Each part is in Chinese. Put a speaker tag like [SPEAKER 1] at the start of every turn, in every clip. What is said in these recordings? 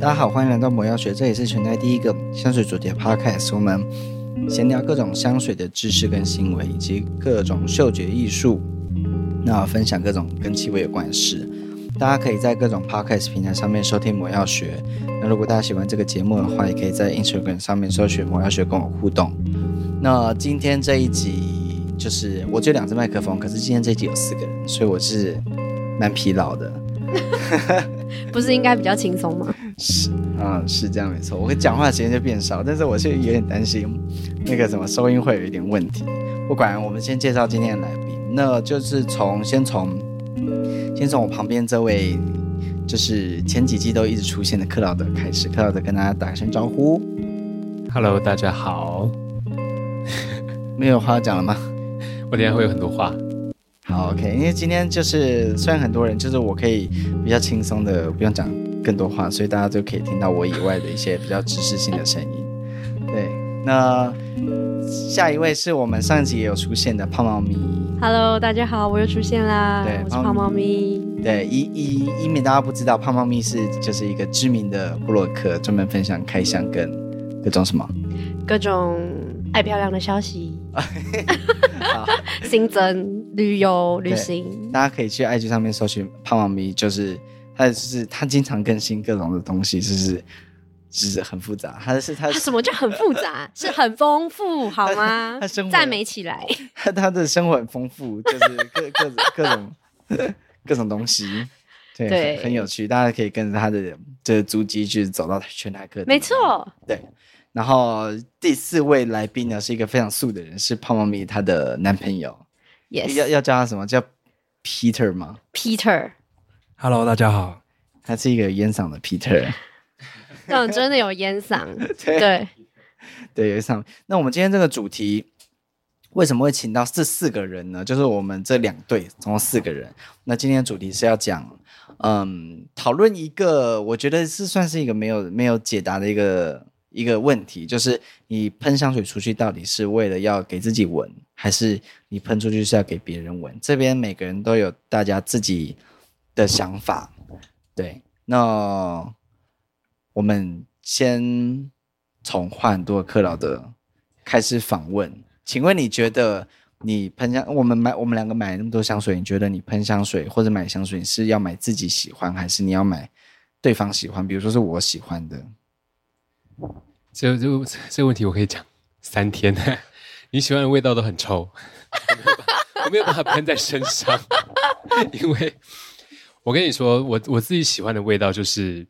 [SPEAKER 1] 大家好，欢迎来到魔药学，这也是全台第一个香水主题的 podcast。我们闲聊各种香水的知识跟行为，以及各种嗅觉艺术，那分享各种跟气味有关的事。大家可以在各种 podcast 平台上面收听魔药学。那如果大家喜欢这个节目的话，也可以在 Instagram 上面搜寻魔药学跟我互动。那今天这一集就是我只有两只麦克风，可是今天这一集有四个人，所以我是蛮疲劳的。
[SPEAKER 2] 不是应该比较轻松吗？
[SPEAKER 1] 是啊，是这样没错。我讲话的时间就变少，但是我是有点担心那个什么收音会有一点问题。不管，我们先介绍今天的来宾，那就是从先从先从我旁边这位，就是前几季都一直出现的克劳德开始。克劳德跟大家打声招呼。
[SPEAKER 3] Hello，大家好。
[SPEAKER 1] 没有话要讲了吗？
[SPEAKER 3] 我等下会有很多话。
[SPEAKER 1] 好，OK，因为今天就是虽然很多人，就是我可以比较轻松的不用讲更多话，所以大家就可以听到我以外的一些比较知识性的声音。对，那下一位是我们上一集也有出现的胖猫咪。
[SPEAKER 2] Hello，大家好，我又出现啦。对，我是胖猫咪。
[SPEAKER 1] 对，以以以免大家不知道，胖猫咪是就是一个知名的布洛克，专门分享开箱跟各种什么
[SPEAKER 2] 各种爱漂亮的消息。好 新增旅游旅行，
[SPEAKER 1] 大家可以去 IG 上面搜寻胖猫咪，就是他就是他经常更新各种的东西，就是就是很复杂，他是他，
[SPEAKER 2] 什么叫很复杂？是很丰富好吗？他生活赞美起来，
[SPEAKER 1] 他 他的生活很丰富，就是各 各各种各种东西，对，对很，很有趣，大家可以跟着他的这个足迹去走到全台各地，
[SPEAKER 2] 没错，
[SPEAKER 1] 对。然后第四位来宾呢，是一个非常素的人，是胖猫咪她的男朋友。
[SPEAKER 2] Yes，
[SPEAKER 1] 要要叫他什么？叫 Peter 吗
[SPEAKER 3] ？Peter，Hello，大家好。
[SPEAKER 1] 他是一个有烟嗓的 Peter。
[SPEAKER 2] 嗯，真的有烟嗓。对 对，
[SPEAKER 1] 对有烟嗓。那我们今天这个主题为什么会请到这四个人呢？就是我们这两队总共四个人。那今天的主题是要讲，嗯，讨论一个我觉得是算是一个没有没有解答的一个。一个问题就是，你喷香水出去到底是为了要给自己闻，还是你喷出去是要给别人闻？这边每个人都有大家自己的想法。对，那我们先从话很多克劳德开始访问。请问你觉得你喷香，我们买我们两个买那么多香水，你觉得你喷香水或者买香水是要买自己喜欢，还是你要买对方喜欢？比如说是我喜欢的。
[SPEAKER 3] 这这这个问题我可以讲三天。你喜欢的味道都很臭，我没有办法喷在身上，因为我跟你说，我我自己喜欢的味道就是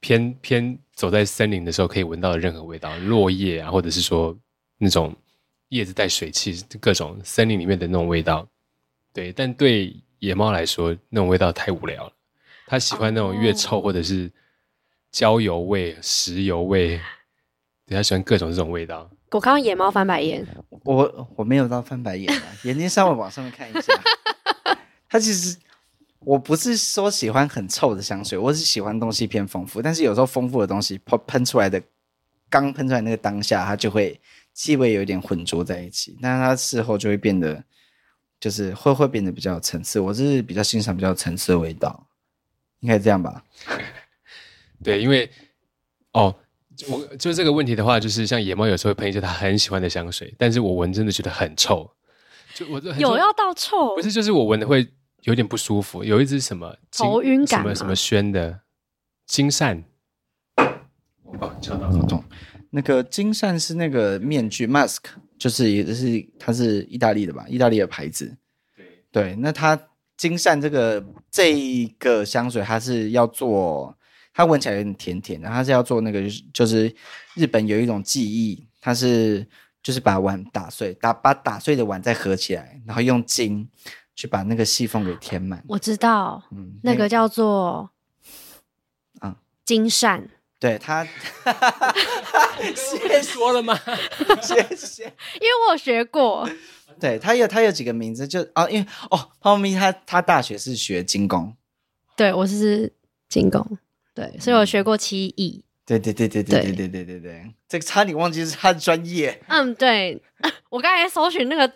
[SPEAKER 3] 偏偏走在森林的时候可以闻到的任何味道，落叶啊，或者是说那种叶子带水汽，各种森林里面的那种味道。对，但对野猫来说，那种味道太无聊了。它喜欢那种越臭或者是。焦油味、石油味，对，它喜欢各种这种味道。
[SPEAKER 2] 我看到野猫翻白眼，
[SPEAKER 1] 我我没有到翻白眼啊，眼睛稍微往上面看一下。它其实我不是说喜欢很臭的香水，我是喜欢东西偏丰富，但是有时候丰富的东西喷喷出来的，刚喷出来那个当下，它就会气味有点混浊在一起，但是它事后就会变得，就是会会变得比较有层次。我是比较欣赏比较有层次的味道，应该这样吧。
[SPEAKER 3] 对，因为哦，我就这个问题的话，就是像野猫有时候会喷一些他很喜欢的香水，但是我闻真的觉得很臭，就我
[SPEAKER 2] 有要到臭，
[SPEAKER 3] 不是，就是我闻的会有点不舒服。有一支什么
[SPEAKER 2] 头晕感，
[SPEAKER 3] 什么什么轩的金扇，
[SPEAKER 1] 哦，敲到好痛。那个金扇是那个面具 mask，就是也是它是意大利的吧？意大利的牌子。对对，那它金扇这个这个香水，它是要做。它闻起来有点甜甜的，它是要做那个，就是日本有一种技艺，它是就是把碗打碎，打把打碎的碗再合起来，然后用金去把那个细缝给填满。
[SPEAKER 2] 我知道，嗯，那个叫做啊金善，
[SPEAKER 1] 对他，
[SPEAKER 3] 先说了吗？
[SPEAKER 1] 谢谢，
[SPEAKER 2] 因为我有学过，
[SPEAKER 1] 对他有他有几个名字，就哦，因为哦，胖猫咪他他大学是学金工，
[SPEAKER 2] 对我是金工。对，所以我学过漆艺。
[SPEAKER 1] 对对对对对对对对对对，这个差点忘记是他的专业。
[SPEAKER 2] 嗯，对，我刚才搜寻那个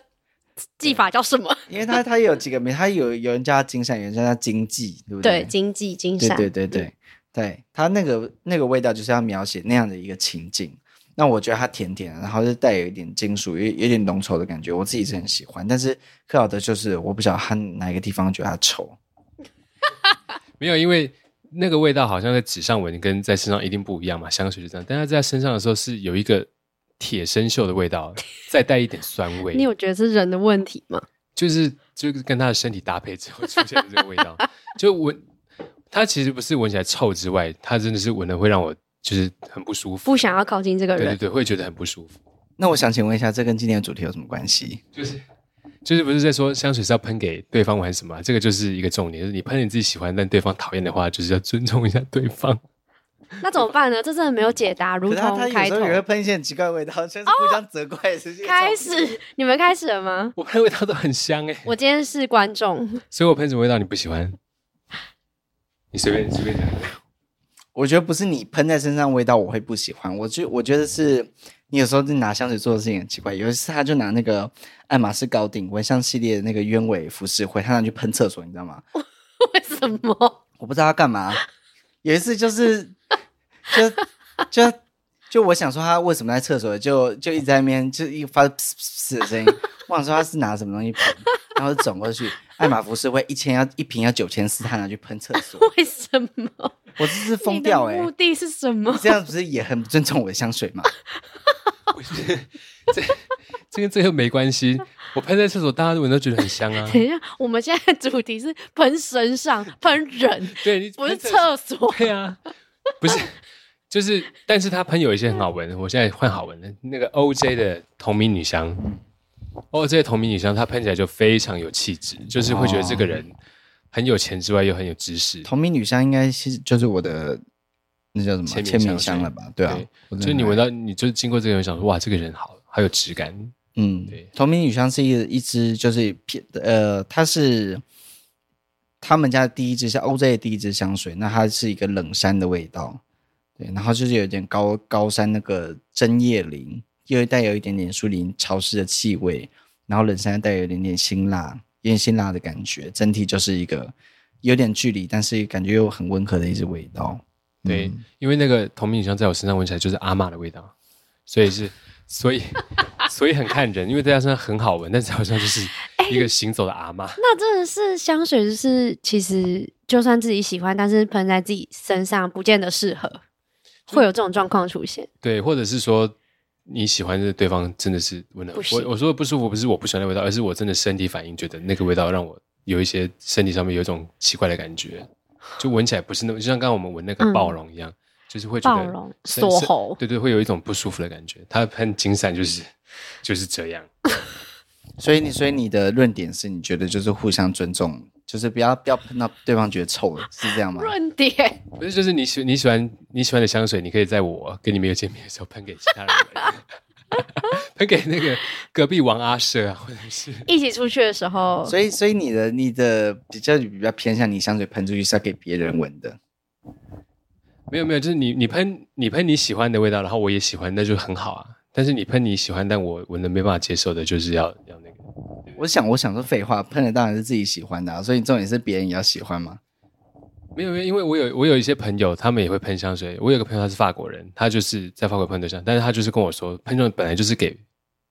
[SPEAKER 2] 技法叫什么？
[SPEAKER 1] 因为他他有几个名，他有有人叫他金善，有人叫他金济，对不对？
[SPEAKER 2] 对，金济金善。
[SPEAKER 1] 对对对对对，它那个那个味道就是要描写那样的一个情境。那我觉得它甜甜，然后就带有一点金属，有有点浓稠的感觉，我自己是很喜欢。但是克劳德就是我不晓得他哪一个地方觉得它臭，
[SPEAKER 3] 没有，因为那个味道好像在纸上闻跟在身上一定不一样嘛，香水就这样，但它在身上的时候是有一个铁生锈的味道，再带一点酸味。
[SPEAKER 2] 你有觉得是人的问题吗？
[SPEAKER 3] 就是就是跟他的身体搭配之后出现的这个味道，就闻它其实不是闻起来臭之外，它真的是闻的会让我。就是很不舒服，
[SPEAKER 2] 不想要靠近这个人，
[SPEAKER 3] 对对对，会觉得很不舒服。
[SPEAKER 1] 那我想请问一下，这跟今天的主题有什么关系？
[SPEAKER 3] 就是就是不是在说香水是要喷给对方玩什么？这个就是一个重点，就是你喷你自己喜欢但对方讨厌的话，就是要尊重一下对方。
[SPEAKER 2] 那怎么办呢？这真的没有解答。如同开头，他有时候
[SPEAKER 1] 也会喷一些很奇怪的味道，像是互相责怪的事情。
[SPEAKER 2] 开始，你们开始了吗？
[SPEAKER 3] 我喷味道都很香哎、欸。
[SPEAKER 2] 我今天是观众，
[SPEAKER 3] 所以我喷什么味道你不喜欢？你随便随便讲。
[SPEAKER 1] 我觉得不是你喷在身上味道我会不喜欢，我就我觉得是你有时候就拿香水做的事情很奇怪。有一次他就拿那个爱马仕高定蚊香系列的那个鸢尾浮世绘，他拿去喷厕所，你知道吗？
[SPEAKER 2] 为什么？我
[SPEAKER 1] 不知道他干嘛。有一次就是就就就我想说他为什么在厕所，就就一直在那边就一发嘶嘶的声音，我想说他是拿什么东西喷，然后就走过去，爱马浮世绘一千要一瓶要九千四，他拿去喷厕所，
[SPEAKER 2] 为什么？
[SPEAKER 1] 我这是疯掉哎！
[SPEAKER 2] 目的是什么？
[SPEAKER 1] 这样不是也很不尊重我的香水
[SPEAKER 3] 吗？这这跟这个没关系。我喷在厕所，大家闻都觉得很香啊。
[SPEAKER 2] 等一下，我们现在主题是喷身上、喷人，
[SPEAKER 3] 对，你
[SPEAKER 2] 不是厕所。
[SPEAKER 3] 对啊，不是，就是，但是它喷有一些很好闻。我现在换好闻的，那个 OJ 的同名女香，OJ 的同名女香，它喷起来就非常有气质，就是会觉得这个人。很有钱之外又很有知识，
[SPEAKER 1] 同名女香应该是就是我的那叫什么签名香了吧？对啊，
[SPEAKER 3] 对就是你闻到，你就是经过这个人想说，哇，这个人好，好有质感。
[SPEAKER 1] 嗯，对，同名女香是一一支就是偏呃，它是他们家的第一支，是 OJ 的第一支香水，那它是一个冷杉的味道，对，然后就是有点高高山那个针叶林，又带有一点点树林潮湿的气味，然后冷杉带有一点点辛辣。有点辛辣的感觉，整体就是一个有点距离，但是感觉又很温和的一支味道。
[SPEAKER 3] 对，嗯、因为那个同名女香在我身上闻起来就是阿嬷的味道，所以是，所以，所以很看人，因为在她身上很好闻，但是好像就是一个行走的阿嬷。
[SPEAKER 2] 那真的是香水，就是其实就算自己喜欢，但是喷在自己身上不见得适合，会有这种状况出现。
[SPEAKER 3] 对，或者是说。你喜欢的对方真的是闻的，我我说的不舒服，不是我不喜欢那味道，而是我真的身体反应觉得那个味道让我有一些身体上面有一种奇怪的感觉，就闻起来不是那么，就像刚刚我们闻那个暴龙一样，嗯、就是会觉得
[SPEAKER 2] 锁喉，
[SPEAKER 3] 对对，会有一种不舒服的感觉。它喷金伞就是 就是这样，
[SPEAKER 1] 所以你所以你的论点是你觉得就是互相尊重。就是不要不要喷到对方觉得臭了，是这样吗？
[SPEAKER 2] 润点
[SPEAKER 3] 不是，就是你喜你喜欢你喜欢的香水，你可以在我跟你没有见面的时候喷给其他人，喷给那个隔壁王阿舍啊，或者是
[SPEAKER 2] 一起出去的时候。
[SPEAKER 1] 所以，所以你的你的比较比较偏向你香水喷出去是要给别人闻的。
[SPEAKER 3] 没有没有，就是你你喷你喷你喜欢的味道，然后我也喜欢，那就很好啊。但是你喷你喜欢，但我闻的没办法接受的，就是要要那个。
[SPEAKER 1] 我想，我想说废话，喷的当然是自己喜欢的啊，所以重点是别人也要喜欢吗？
[SPEAKER 3] 没有，因为我有我有一些朋友，他们也会喷香水。我有个朋友他是法国人，他就是在法国喷对象，但是他就是跟我说，喷香本来就是给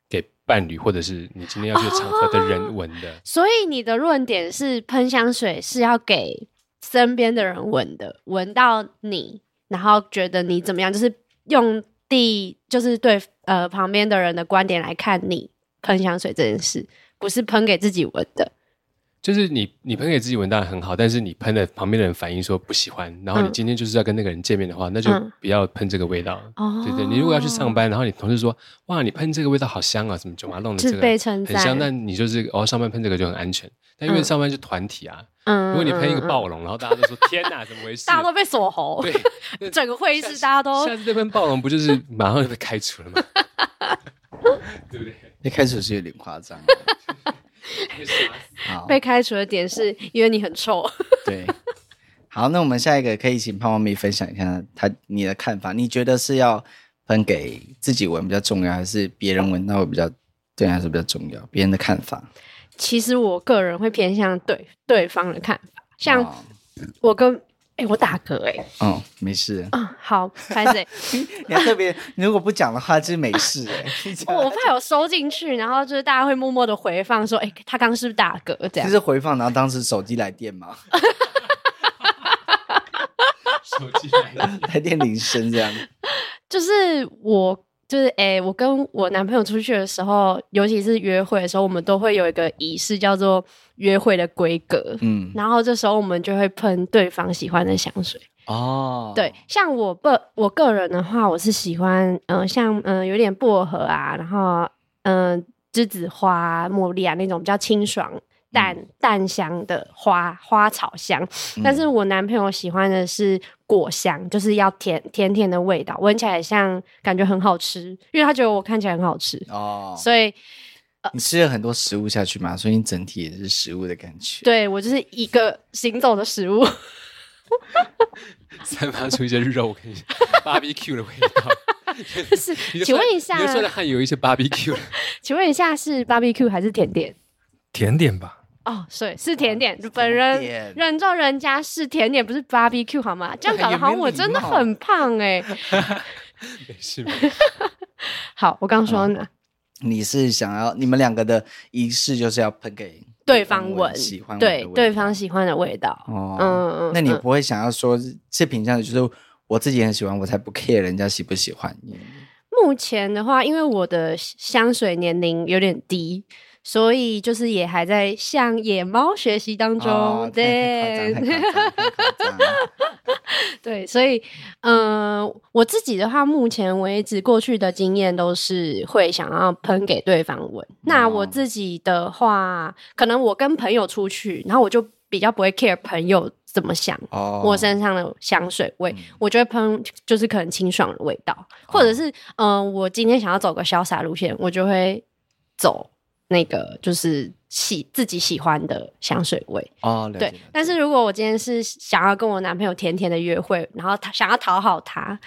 [SPEAKER 3] 给伴侣或者是你今天要去场合的人闻的。
[SPEAKER 2] 哦，所以你的论点是，喷香水是要给身边的人闻的，闻到你，然后觉得你怎么样，就是用第就是对呃旁边的人的观点来看你喷香水这件事。不是喷给自己闻的，
[SPEAKER 3] 就是你你喷给自己闻当然很好，但是你喷的旁边的人反应说不喜欢，然后你今天就是要跟那个人见面的话，嗯、那就不要喷这个味道。哦、对对，你如果要去上班，然后你同事说哇，你喷这个味道好香啊，什么九马弄的这个很香，那你就是哦上班喷这个就很安全，但因为上班是团体啊，嗯、如果你喷一个暴龙，然后大家都说 天哪，怎么回事？
[SPEAKER 2] 大家都被锁喉，对，整个会议室大家都
[SPEAKER 3] 下次这喷暴龙不就是马上就被开除了吗？对不对？
[SPEAKER 1] 一开始是有点夸张。
[SPEAKER 2] 好被开除的点是因为你很臭。
[SPEAKER 1] 对，好，那我们下一个可以请胖猫咪分享一下他你的看法。你觉得是要喷给自己闻比较重要，还是别人闻到会比较对，还是比较重要？别人的看法？
[SPEAKER 2] 其实我个人会偏向对对方的看法。像我跟哎、欸，我打嗝哎、欸。
[SPEAKER 1] 哦，没事。
[SPEAKER 2] 嗯，好，开始。
[SPEAKER 1] 你还特别，你如果不讲的话，就是没事哎、欸。
[SPEAKER 2] 我怕有收进去，然后就是大家会默默的回放说，哎、欸，他刚刚是不是打嗝？这样。
[SPEAKER 1] 就是回放，然后当时手机来电嘛。
[SPEAKER 3] 手机来电，
[SPEAKER 1] 来电铃声这样。
[SPEAKER 2] 就是我。就是诶、欸，我跟我男朋友出去的时候，尤其是约会的时候，我们都会有一个仪式，叫做约会的规格。嗯，然后这时候我们就会喷对方喜欢的香水。哦，对，像我个我个人的话，我是喜欢嗯、呃，像嗯、呃，有点薄荷啊，然后嗯、呃，栀子花、茉莉啊那种比较清爽。淡淡香的花花草香，但是我男朋友喜欢的是果香，嗯、就是要甜甜甜的味道，闻起来像感觉很好吃，因为他觉得我看起来很好吃哦，所以、呃、
[SPEAKER 1] 你吃了很多食物下去嘛，所以你整体也是食物的感觉。
[SPEAKER 2] 对，我就是一个行走的食物，
[SPEAKER 3] 散发出一些肉跟 barbecue 的味道。
[SPEAKER 2] 是，请问一下，
[SPEAKER 3] 你说的还有一些 barbecue，
[SPEAKER 2] 请问一下是 barbecue 还是甜点？
[SPEAKER 4] 甜点吧。
[SPEAKER 2] 哦，是，是甜点。本人人造人家是甜点，不是 barbecue 好吗？这样搞得好像我真的很胖哎、欸。
[SPEAKER 3] 没事。
[SPEAKER 2] 好，我刚说呢、嗯，
[SPEAKER 1] 你是想要你们两个的仪式就是要喷给
[SPEAKER 2] 对方闻，
[SPEAKER 1] 喜欢
[SPEAKER 2] 对对方喜欢的味道。
[SPEAKER 1] 哦，嗯嗯。那你不会想要说这品相就是我自己很喜欢，我才不 care 人家喜不喜欢。
[SPEAKER 2] 目前的话，因为我的香水年龄有点低。所以就是也还在向野猫学习当中，哦、对，对，所以嗯、呃，我自己的话，目前为止过去的经验都是会想要喷给对方闻。哦、那我自己的话，可能我跟朋友出去，然后我就比较不会 care 朋友怎么想，哦、我身上的香水味，嗯、我就会喷就是可能清爽的味道，或者是嗯、呃，我今天想要走个潇洒路线，我就会走。那个就是喜自己喜欢的香水味哦，对。但是如果我今天是想要跟我男朋友甜甜的约会，然后他想要讨好他，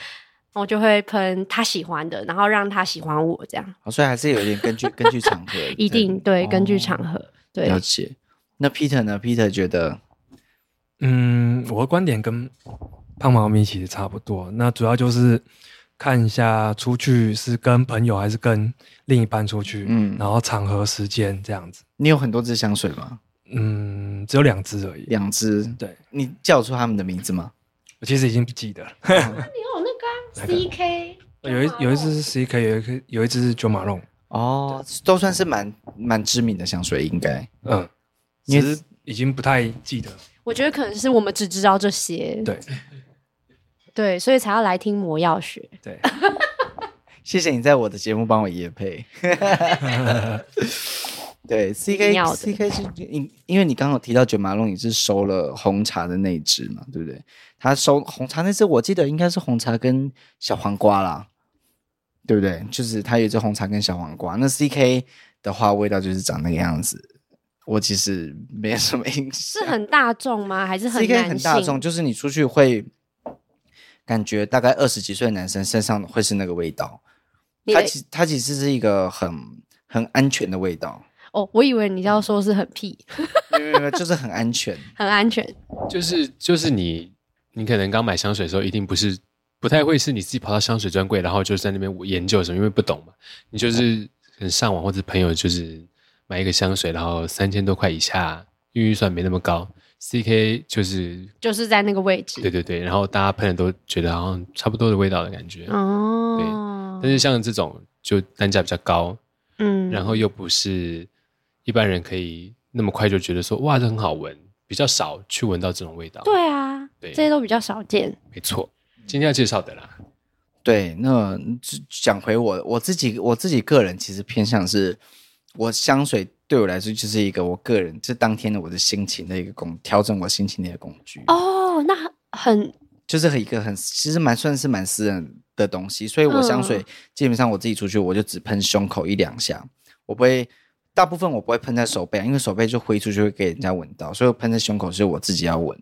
[SPEAKER 2] 我就会喷他喜欢的，然后让他喜欢我这样。
[SPEAKER 1] 哦，所以还是有点根据根据场合，
[SPEAKER 2] 一定对，对，根据场合。对，
[SPEAKER 1] 了解。那 Peter 呢？Peter 觉得，
[SPEAKER 4] 嗯，我的观点跟胖猫咪其实差不多。那主要就是。看一下出去是跟朋友还是跟另一半出去，嗯，然后场合时间这样子。
[SPEAKER 1] 你有很多支香水吗？
[SPEAKER 4] 嗯，只有两支而已。
[SPEAKER 1] 两支，
[SPEAKER 4] 对。
[SPEAKER 1] 你叫出他们的名字吗？
[SPEAKER 4] 我其实已经不记得了。
[SPEAKER 2] 那你有那个 CK？
[SPEAKER 4] 有一有一支是 CK，有一个有一支是 Jo Malone。
[SPEAKER 1] 哦，都算是蛮蛮知名的香水，应该。嗯，
[SPEAKER 4] 其实已经不太记得。
[SPEAKER 2] 我觉得可能是我们只知道这些。
[SPEAKER 4] 对。
[SPEAKER 2] 对，所以才要来听魔药学。
[SPEAKER 4] 对，
[SPEAKER 1] 谢谢你在我的节目帮我夜配。对，C K C K 是因因为你刚刚提到卷马龙，你是收了红茶的那支嘛，对不对？他收红茶那支，我记得应该是红茶跟小黄瓜啦，对不对？就是他有一支红茶跟小黄瓜。那 C K 的话，味道就是长那个样子。我其实没什么印象。
[SPEAKER 2] 是很大众吗？还是很
[SPEAKER 1] C K 很大众？就是你出去会。感觉大概二十几岁的男生身上会是那个味道，它其它其实是一个很很安全的味道。
[SPEAKER 2] 哦，我以为你要说是很屁，
[SPEAKER 1] 没有没有，就是很安全，
[SPEAKER 2] 很安全。
[SPEAKER 3] 就是就是你你可能刚买香水的时候，一定不是不太会是你自己跑到香水专柜，然后就在那边研究什么，因为不懂嘛。你就是很上网或者朋友就是买一个香水，然后三千多块以下，预算没那么高。C K 就是
[SPEAKER 2] 就是在那个位置，
[SPEAKER 3] 对对对，然后大家喷的都觉得好像差不多的味道的感觉哦。对，但是像这种就单价比较高，嗯，然后又不是一般人可以那么快就觉得说哇，这很好闻，比较少去闻到这种味道。
[SPEAKER 2] 对啊，对，这些都比较少见。
[SPEAKER 3] 没错，今天要介绍的啦。
[SPEAKER 1] 对，那讲回我我自己，我自己个人其实偏向是我香水。对我来说，就是一个我个人这当天的我的心情的一个工，调整我心情的一个工具。
[SPEAKER 2] 哦，那很
[SPEAKER 1] 就是很一个很其实蛮算是蛮私人的东西，所以我香水基本上我自己出去我就只喷胸口一两下，我不会大部分我不会喷在手背，因为手背就挥出去会给人家闻到，所以我喷在胸口是我自己要闻。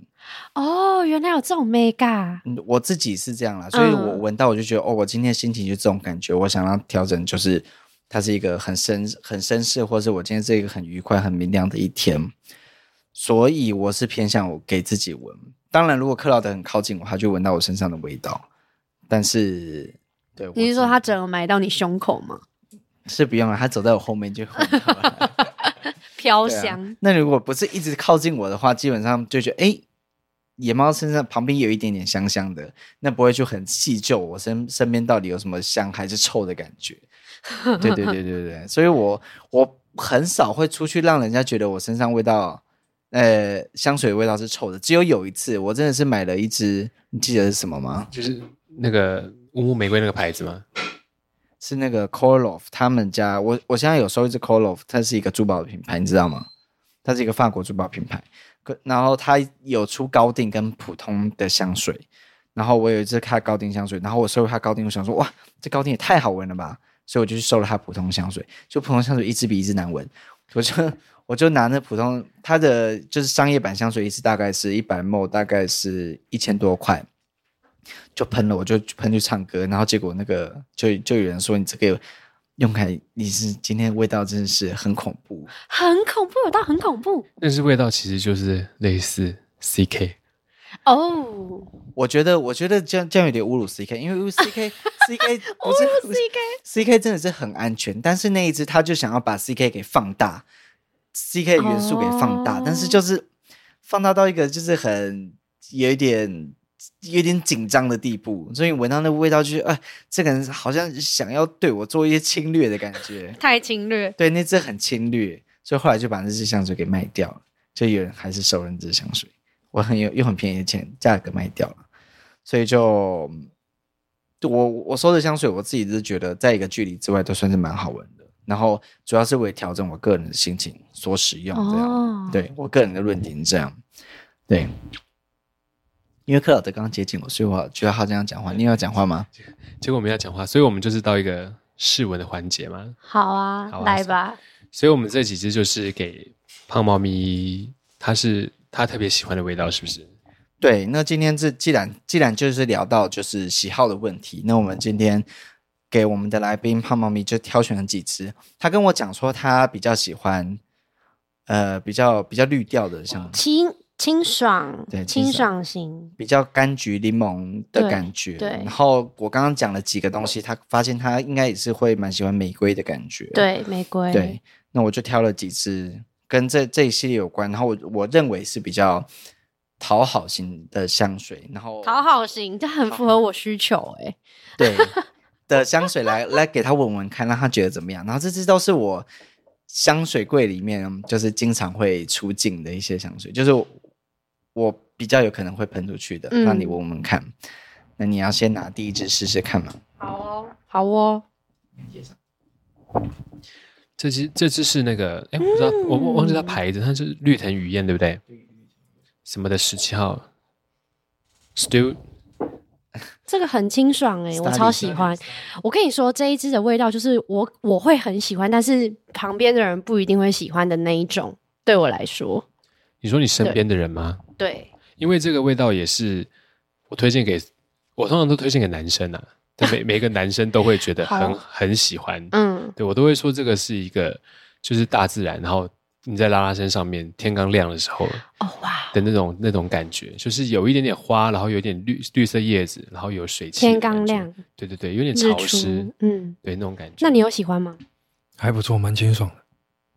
[SPEAKER 2] 哦，原来有这种美感。
[SPEAKER 1] 我自己是这样啦，所以我闻到我就觉得、嗯、哦，我今天心情就这种感觉，我想要调整就是。它是一个很绅很绅士，或是我今天是一个很愉快、很明亮的一天，所以我是偏向我给自己闻。当然，如果克劳德很靠近我，他就闻到我身上的味道。但是，对，
[SPEAKER 2] 你是说他整个埋到你胸口吗？
[SPEAKER 1] 是不用了，他走在我后面就会
[SPEAKER 2] 飘香、
[SPEAKER 1] 啊。那如果不是一直靠近我的话，基本上就觉得，哎，野猫身上旁边有一点点香香的，那不会就很细究我身身边到底有什么香还是臭的感觉。对对对对对，所以我我很少会出去让人家觉得我身上味道，呃，香水味道是臭的。只有有一次，我真的是买了一支，你记得是什么吗？
[SPEAKER 3] 就是那个乌木玫瑰那个牌子吗？
[SPEAKER 1] 是那个 Koloff 他们家，我我现在有收一支 Koloff 它是一个珠宝的品牌，你知道吗？它是一个法国珠宝品牌，然后它有出高定跟普通的香水，然后我有一支开高定香水，然后我收了它高定，我想说哇，这高定也太好闻了吧，所以我就去收了它普通香水，就普通香水一支比一支难闻，我就我就拿那普通它的就是商业版香水，一支大概是一百 ml，大概是一千多块。就喷了，我就喷去唱歌，然后结果那个就就有人说，你这个用开，你是今天味道真的是很恐怖，
[SPEAKER 2] 很恐怖，有到很恐怖。
[SPEAKER 3] 但是味道其实就是类似 CK
[SPEAKER 2] 哦，oh.
[SPEAKER 1] 我觉得我觉得这样这样有点侮辱 CK，因为 CK CK 不是
[SPEAKER 2] CK
[SPEAKER 1] CK 真的是很安全，但是那一只他就想要把 CK 给放大，CK 元素给放大，oh. 但是就是放大到一个就是很有一点。有点紧张的地步，所以闻到那个味道，就是哎，这个人好像想要对我做一些侵略的感觉，
[SPEAKER 2] 太侵略。
[SPEAKER 1] 对，那只很侵略，所以后来就把那只香水给卖掉了。就有人还是收了那支香水，我很有用很便宜的钱价格卖掉了，所以就我我收的香水，我自己是觉得在一个距离之外都算是蛮好闻的。然后主要是为调整我个人的心情所使用，这样。哦、对我个人的论点这样，对。因为克劳德刚刚接近我，所以我觉得他这样讲话。你要讲话吗？
[SPEAKER 3] 结果我们要讲话，所以我们就是到一个试闻的环节嘛。
[SPEAKER 2] 好啊，好啊，来吧。
[SPEAKER 3] 所以我们这几支就是给胖猫咪，它是他特别喜欢的味道，是不是？
[SPEAKER 1] 对。那今天这既然既然就是聊到就是喜好的问题，那我们今天给我们的来宾胖猫咪就挑选了几支。他跟我讲说他比较喜欢，呃，比较比较绿调的，像
[SPEAKER 2] 清。清爽，对，清爽型，
[SPEAKER 1] 比较柑橘柠檬的感觉。对，对，然后我刚刚讲了几个东西，他发现他应该也是会蛮喜欢玫瑰的感觉。
[SPEAKER 2] 对，玫瑰。
[SPEAKER 1] 对，那我就挑了几支跟这这一系列有关，然后我我认为是比较讨好型的香水。然后
[SPEAKER 2] 讨好型，这很符合我需求哎。
[SPEAKER 1] 对 的香水来来给他闻闻看，让他觉得怎么样。然后这支都是我香水柜里面就是经常会出镜的一些香水，就是。我比较有可能会喷出去的，那你闻闻看。嗯、那你要先拿第一支试试看嘛？
[SPEAKER 2] 好哦，好哦。
[SPEAKER 3] 这支这支是那个，哎，我不知道，我、我忘记它牌子，它是绿藤雨燕，对不对？什么的十七号？Still，
[SPEAKER 2] 这个很清爽哎、欸，我超喜欢。我跟你说，这一支的味道就是我我会很喜欢，但是旁边的人不一定会喜欢的那一种。对我来说，
[SPEAKER 3] 你说你身边的人吗？
[SPEAKER 2] 对，
[SPEAKER 3] 因为这个味道也是我推荐给我，通常都推荐给男生啊，对每每个男生都会觉得很很喜欢，嗯，对我都会说这个是一个就是大自然，然后你在拉拉山上面天刚亮的时候，哦哇的那种、哦、那种感觉，就是有一点点花，然后有点绿绿色叶子，然后有水汽，
[SPEAKER 2] 天刚亮，
[SPEAKER 3] 对对对，有点潮湿，嗯，对那种感觉。
[SPEAKER 2] 那你有喜欢吗？
[SPEAKER 4] 还不错，蛮清爽的。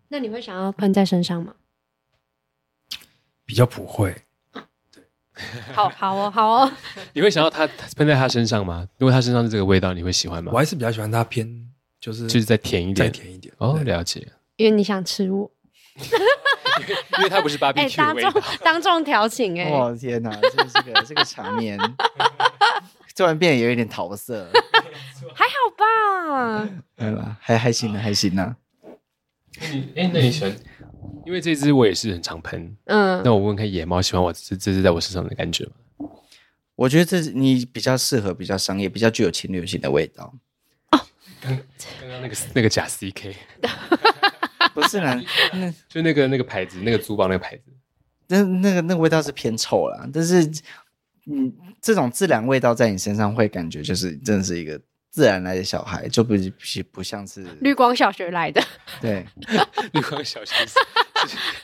[SPEAKER 2] 那你会想要喷在身上吗？
[SPEAKER 4] 比较不会。
[SPEAKER 2] 好好哦，好哦。
[SPEAKER 3] 你会想要它喷在他身上吗？如果他身上是这个味道，你会喜欢吗？
[SPEAKER 4] 我还是比较喜欢它偏，就是
[SPEAKER 3] 就是再甜一点，
[SPEAKER 4] 再甜一点。
[SPEAKER 3] 哦，了解。
[SPEAKER 2] 因为你想吃我，
[SPEAKER 3] 因为它不是芭比 Q 的味道。
[SPEAKER 2] 当众调情哎！
[SPEAKER 1] 我天哪，这是个这个场面，突然变得有一点桃色。
[SPEAKER 2] 还好吧？
[SPEAKER 1] 对吧？还还行呢，还行呢。
[SPEAKER 3] 你哎，那你喜欢？因为这只我也是很常喷，嗯，那我问问看野猫喜欢我这这只在我身上的感觉吗？
[SPEAKER 1] 我觉得这你比较适合比较商业、比较具有侵略性的味道。
[SPEAKER 3] 哦，刚刚刚那个那个假 CK，
[SPEAKER 1] 不是啦，那
[SPEAKER 3] 就那个那个牌子，那个珠宝那个牌子，
[SPEAKER 1] 那那个那个味道是偏臭啦。但是嗯，这种自然味道在你身上会感觉就是真的是一个自然来的小孩，就不不不像是
[SPEAKER 2] 绿光小学来的。
[SPEAKER 1] 对，
[SPEAKER 3] 绿光小学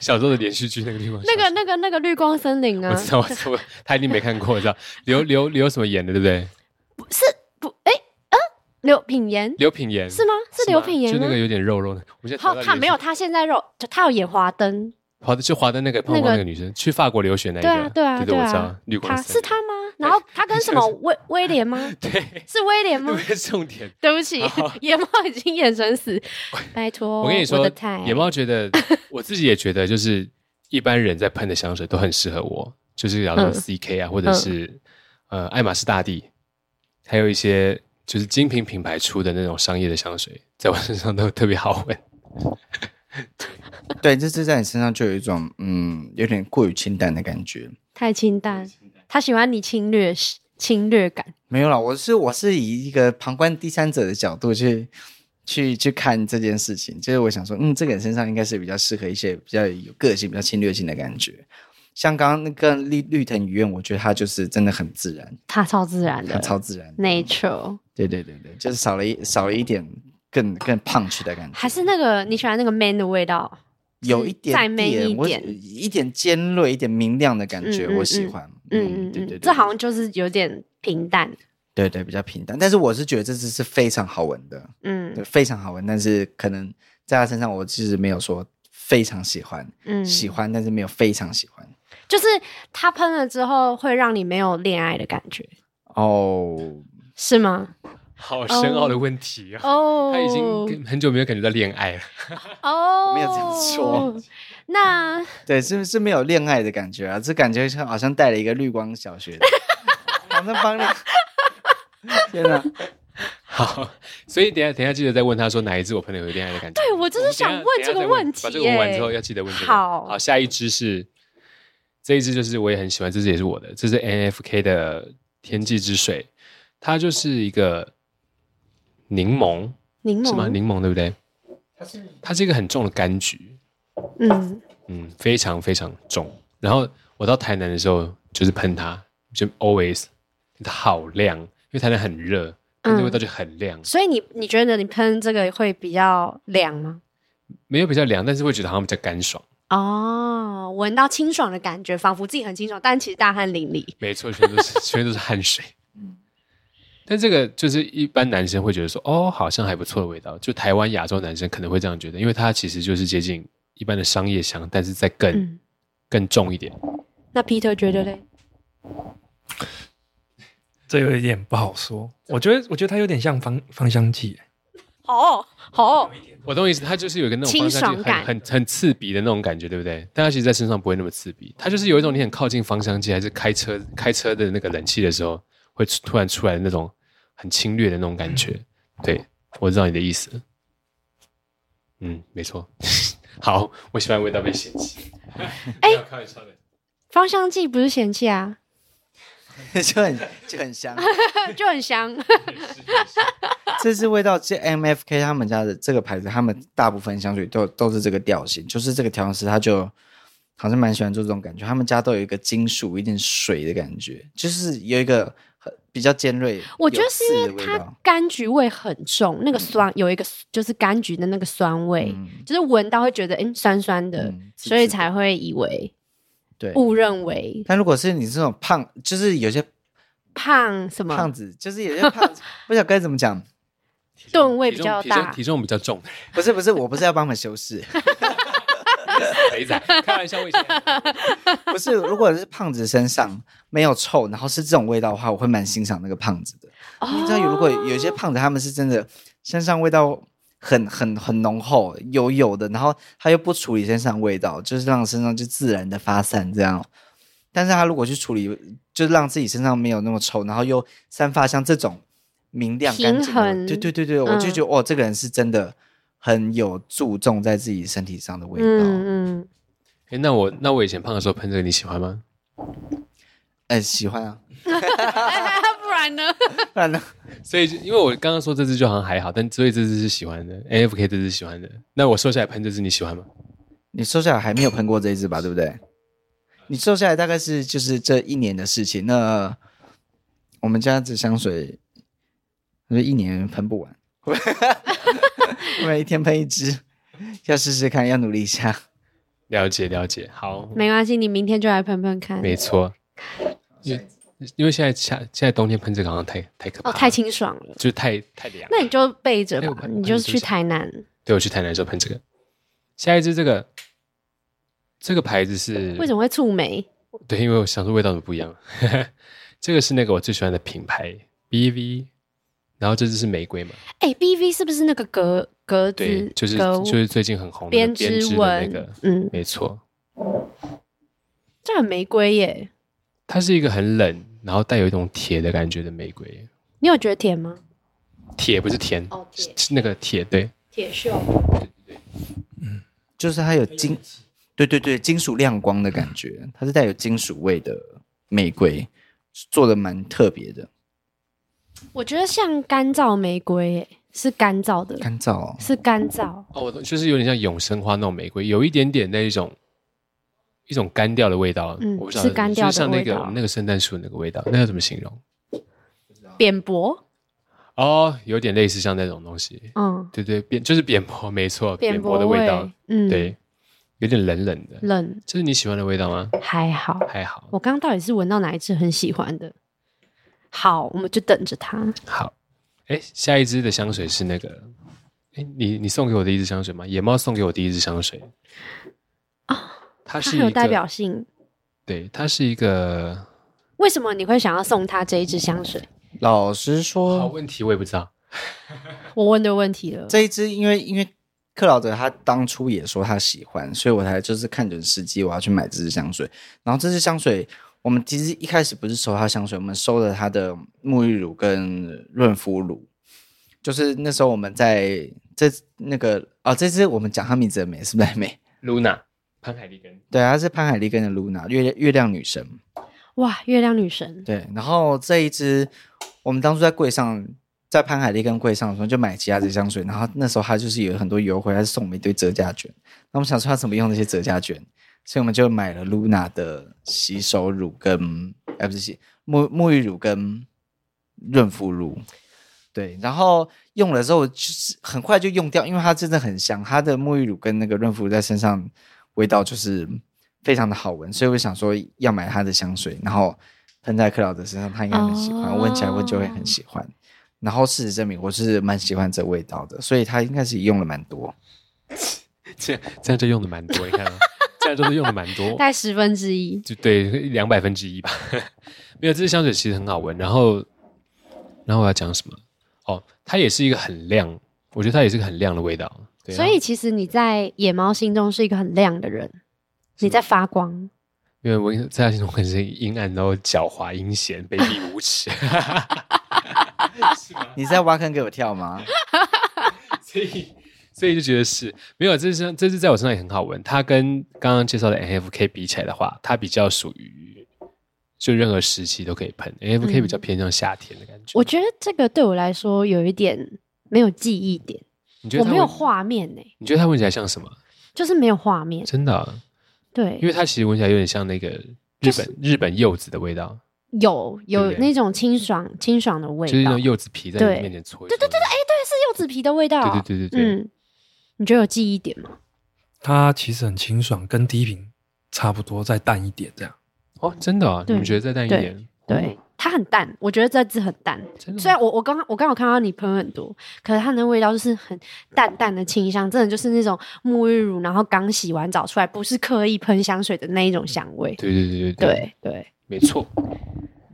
[SPEAKER 3] 小时候的连续剧那个绿光，
[SPEAKER 2] 那个那个那个绿光森林啊，
[SPEAKER 3] 我知道，我知道，他一定没看过，知道刘刘刘什么演的，对不对？
[SPEAKER 2] 不是不哎嗯，刘品言，
[SPEAKER 3] 刘品言
[SPEAKER 2] 是吗？是刘品言，
[SPEAKER 3] 就那个有点肉肉的。我现在
[SPEAKER 2] 他没有，他现在肉，就他有演华灯。
[SPEAKER 3] 华的就华灯那个胖胖那个女生去法国留学那个，
[SPEAKER 2] 对啊对啊
[SPEAKER 3] 对我知道绿光森林，
[SPEAKER 2] 是她吗？然后她跟什么 威威廉吗？
[SPEAKER 3] 对，
[SPEAKER 2] 是威廉吗？
[SPEAKER 3] 重点，
[SPEAKER 2] 对不起，野猫已经眼神死，拜托。
[SPEAKER 3] 我跟你说，野猫觉得，我自己也觉得，就是一般人在喷的香水都很适合我，就是比如说 CK 啊，或者是呃爱马仕大地，还有一些就是精品品牌出的那种商业的香水，在我身上都特别好闻。
[SPEAKER 1] 对，这是在你身上就有一种嗯，有点过于清淡的感觉，
[SPEAKER 2] 太清淡。他喜欢你侵略侵略感，
[SPEAKER 1] 没有啦，我是我是以一个旁观第三者的角度去去去看这件事情，就是我想说，嗯，这个人身上应该是比较适合一些比较有个性、比较侵略性的感觉。像刚刚那个绿绿藤雨院，我觉得他就是真的很自然，
[SPEAKER 2] 他超自然的，
[SPEAKER 1] 他超自然
[SPEAKER 2] ，nature。
[SPEAKER 1] 对对对对，就是少了一少了一点更更 punch 的感觉，
[SPEAKER 2] 还是那个你喜欢那个 man 的味道。
[SPEAKER 1] 有一
[SPEAKER 2] 点一点，
[SPEAKER 1] 一点尖锐、一点明亮的感觉，我喜欢。
[SPEAKER 2] 嗯嗯，对对，这好像就是有点平淡。
[SPEAKER 1] 对对，比较平淡。但是我是觉得这支是非常好闻的，嗯，非常好闻。但是可能在他身上，我其实没有说非常喜欢，嗯，喜欢，但是没有非常喜欢。
[SPEAKER 2] 就是他喷了之后，会让你没有恋爱的感觉。
[SPEAKER 1] 哦，
[SPEAKER 2] 是吗？
[SPEAKER 3] 好深奥的问题啊！哦，他已经很久没有感觉到恋爱了。
[SPEAKER 2] 哦，
[SPEAKER 1] 没有这样说。
[SPEAKER 2] 那
[SPEAKER 1] 对，是是没有恋爱的感觉啊，这感觉像好像带了一个绿光小学，好像帮你。天哪！
[SPEAKER 3] 好，所以等下等下记得再问他说哪一支我朋友有恋爱的感觉。
[SPEAKER 2] 对，我就是想问这个问题。
[SPEAKER 3] 把这个问完之后要记得问这个。
[SPEAKER 2] 好，
[SPEAKER 3] 好，下一支是这一支，就是我也很喜欢，这支也是我的，这是 NFK 的天际之水，它就是一个。柠檬，柠檬是吗？柠檬对不对？它是它是一个很重的柑橘，嗯嗯，非常非常重。然后我到台南的时候，就是喷它，就 always 它好亮，因为台南很热，那味道就很亮。
[SPEAKER 2] 所以你你觉得你喷这个会比较凉吗？
[SPEAKER 3] 没有比较凉，但是会觉得好像比较干爽。
[SPEAKER 2] 哦，闻到清爽的感觉，仿佛自己很清爽，但其实大汗淋漓。
[SPEAKER 3] 没错，全都是 全都是汗水。但这个就是一般男生会觉得说，哦，好像还不错的味道。就台湾亚洲男生可能会这样觉得，因为它其实就是接近一般的商业香，但是再更、嗯、更重一点。
[SPEAKER 2] 那 Peter 觉得嘞？
[SPEAKER 4] 这有一点不好说。我觉得，我觉得它有点像芳芳香剂。
[SPEAKER 2] 好好，
[SPEAKER 3] 我懂意思。它就是有一个那种
[SPEAKER 2] 清爽感，
[SPEAKER 3] 很很刺鼻的那种感觉，对不对？但它其实，在身上不会那么刺鼻。它就是有一种你很靠近芳香剂，还是开车开车的那个冷气的时候。会突然出来的那种很侵略的那种感觉，对，我知道你的意思。嗯，没错。好，我喜欢味道被嫌弃。
[SPEAKER 2] 哎、欸，开玩笑的。芳香剂不是嫌弃啊，
[SPEAKER 1] 就很就很香，
[SPEAKER 2] 就很香。
[SPEAKER 1] 这支味道，这 MFK 他们家的这个牌子，他们大部分香水都都是这个调性，就是这个调香师他就。好像蛮喜欢做这种感觉，他们家都有一个金属、一点水的感觉，就是有一个很比较尖锐。
[SPEAKER 2] 我觉得是因为它柑橘味很重，那个酸有一个就是柑橘的那个酸味，嗯、就是闻到会觉得嗯酸酸的，嗯、所以才会以为对误认为。
[SPEAKER 1] 但如果是你这种胖，就是有些
[SPEAKER 2] 胖什么
[SPEAKER 1] 胖子，就是有些胖子，不知道该怎么讲，
[SPEAKER 2] 吨位比较大，
[SPEAKER 3] 体重比较重。
[SPEAKER 1] 不是不是，我不是要帮他们修饰。
[SPEAKER 3] 肥仔，开玩笑，
[SPEAKER 1] 不是，如果是胖子身上没有臭，然后是这种味道的话，我会蛮欣赏那个胖子的。Oh. 你知道，如果有些胖子，他们是真的身上味道很很很浓厚，油油的，然后他又不处理身上味道，就是让身上就自然的发散这样。但是他如果去处理，就是让自己身上没有那么臭，然后又散发像这种明亮干净的，对对对对，嗯、我就觉得哦，这个人是真的。很有注重在自己身体上的味道。嗯嗯。
[SPEAKER 3] 哎，那我那我以前胖的时候喷这个，你喜欢吗？
[SPEAKER 1] 哎，喜欢啊。
[SPEAKER 2] 不然呢？
[SPEAKER 1] 不然呢？
[SPEAKER 3] 所以，因为我刚刚说这只就好像还好，但所以这只是喜欢的，NFK 这支喜欢的。那我瘦下来喷这只，你喜欢吗？
[SPEAKER 1] 你瘦下来还没有喷过这一只吧？对不对？你瘦下来大概是就是这一年的事情。那我们家这香水那一年喷不完，我 每一天喷一支，要试试看，要努力一下。
[SPEAKER 3] 了解了解，好，
[SPEAKER 2] 没关系，你明天就来喷喷看。
[SPEAKER 3] 没错，因为因为现在夏现在冬天喷这个好像太太可怕，
[SPEAKER 2] 哦，太清爽了，
[SPEAKER 3] 就是太太凉。
[SPEAKER 2] 那你就备着吧，你就去台南。
[SPEAKER 3] 对，我去台南的时候喷这个。下一支这个这个牌子是
[SPEAKER 2] 为什么会触霉？
[SPEAKER 3] 对，因为我想说味道都不一样。这个是那个我最喜欢的品牌 BV，然后这只是玫瑰嘛？
[SPEAKER 2] 哎，BV 是不是那个格格子？
[SPEAKER 3] 对，就是就是最近很红的编织纹那个，嗯，没错。
[SPEAKER 2] 这很玫瑰耶。
[SPEAKER 3] 它是一个很冷，然后带有一种铁的感觉的玫瑰。
[SPEAKER 2] 你有觉得甜吗？
[SPEAKER 3] 铁不是甜，哦，是那个铁，对，
[SPEAKER 2] 铁锈。对对，
[SPEAKER 1] 嗯，就是它有金，对对对，金属亮光的感觉，它是带有金属味的玫瑰。做的蛮特别的，
[SPEAKER 2] 我觉得像干燥玫瑰，是干燥的，
[SPEAKER 1] 干燥、哦、
[SPEAKER 2] 是干燥。
[SPEAKER 3] 哦，就是有点像永生花那种玫瑰，有一点点那一种一种干掉的味道，
[SPEAKER 2] 嗯，
[SPEAKER 3] 我不知道
[SPEAKER 2] 是干掉的味道，
[SPEAKER 3] 像那个那个圣诞树那个味道，那要怎么形容？
[SPEAKER 2] 扁薄
[SPEAKER 3] 哦，有点类似像那种东西，嗯，对对，扁就是扁薄，没错，扁薄的味道，嗯，对。有点冷冷的，
[SPEAKER 2] 冷，
[SPEAKER 3] 这是你喜欢的味道吗？
[SPEAKER 2] 还好，
[SPEAKER 3] 还好。
[SPEAKER 2] 我刚刚到底是闻到哪一支很喜欢的？好，我们就等着它。
[SPEAKER 3] 好，哎，下一支的香水是那个，哎，你你送给我的一支香水吗？野猫送给我第一支香水
[SPEAKER 2] 啊，哦、它是它有代表性。
[SPEAKER 3] 对，它是一个。
[SPEAKER 2] 为什么你会想要送他这一支香水？
[SPEAKER 1] 老实说，
[SPEAKER 3] 好问题我也不知道。
[SPEAKER 2] 我问对问题了。
[SPEAKER 1] 这一支，因为因为。克劳德他当初也说他喜欢，所以我才就是看准时机，我要去买这支香水。然后这支香水，我们其实一开始不是收他香水，我们收了他的沐浴乳跟润肤乳。就是那时候我们在这那个哦，这支我们讲他名字的美是不是美
[SPEAKER 3] ？Luna 潘海利根，
[SPEAKER 1] 对，她是潘海利根的 Luna 月月亮女神。
[SPEAKER 2] 哇，月亮女神。对，
[SPEAKER 1] 然后这一支我们当初在柜上。在潘海利根柜上的时候就买其他的香水，然后那时候他就是有很多优惠，还是送我们一堆折价券。那我们想说他怎么用那些折价券，所以我们就买了 Luna 的洗手乳跟哎不是洗沐沐浴乳跟润肤乳，对，然后用了之后就是很快就用掉，因为它真的很香，它的沐浴乳跟那个润肤乳在身上味道就是非常的好闻，所以我想说要买它的香水，然后喷在克劳德身上，他应该很喜欢，闻、oh. 起来闻就会很喜欢。然后事实证明，我是蛮喜欢这味道的，所以他应该是用了蛮多。
[SPEAKER 3] 这样这样就用的蛮多，你看，这样就是用的蛮多，
[SPEAKER 2] 大概十分之一，
[SPEAKER 3] 就对，两百分之一吧。没有，这支香水其实很好闻。然后，然后我要讲什么？哦，它也是一个很亮，我觉得它也是个很亮的味道。对啊，
[SPEAKER 2] 所以其实你在野猫心中是一个很亮的人，你在发光。
[SPEAKER 3] 因为我在他心中很是阴暗，然后狡猾、阴险、卑鄙无耻。
[SPEAKER 1] 你在挖坑给我跳吗？
[SPEAKER 3] 所以，所以就觉得是没有。这是这是在我身上也很好闻。它跟刚刚介绍的 NFK 比起来的话，它比较属于就任何时期都可以喷。NFK 比较偏向夏天的感觉。
[SPEAKER 2] 我觉得这个对我来说有一点没有记忆点。
[SPEAKER 3] 你觉得
[SPEAKER 2] 我没有画面呢？
[SPEAKER 3] 你觉得它闻起来像什么？
[SPEAKER 2] 就是没有画面。
[SPEAKER 3] 真的啊？对，因为它其实闻起来有点像那个日本、就是、日本柚子的味道。
[SPEAKER 2] 有有那种清爽清爽的味道，
[SPEAKER 3] 就是那种柚子皮在你面前搓。
[SPEAKER 2] 对对对对，哎，对，是柚子皮的味道。
[SPEAKER 3] 对对对对对。嗯，
[SPEAKER 2] 你觉得有记忆点吗？
[SPEAKER 4] 它其实很清爽，跟第一瓶差不多，再淡一点这样。
[SPEAKER 3] 哦，真的啊？你们觉得再淡一点？
[SPEAKER 2] 对，它很淡，我觉得这支很淡。虽然我我刚刚我刚好看到你喷很多，可是它的味道就是很淡淡的清香，真的就是那种沐浴乳，然后刚洗完澡出来，不是刻意喷香水的那一种香味。
[SPEAKER 3] 对对对对
[SPEAKER 2] 对对，
[SPEAKER 3] 没错。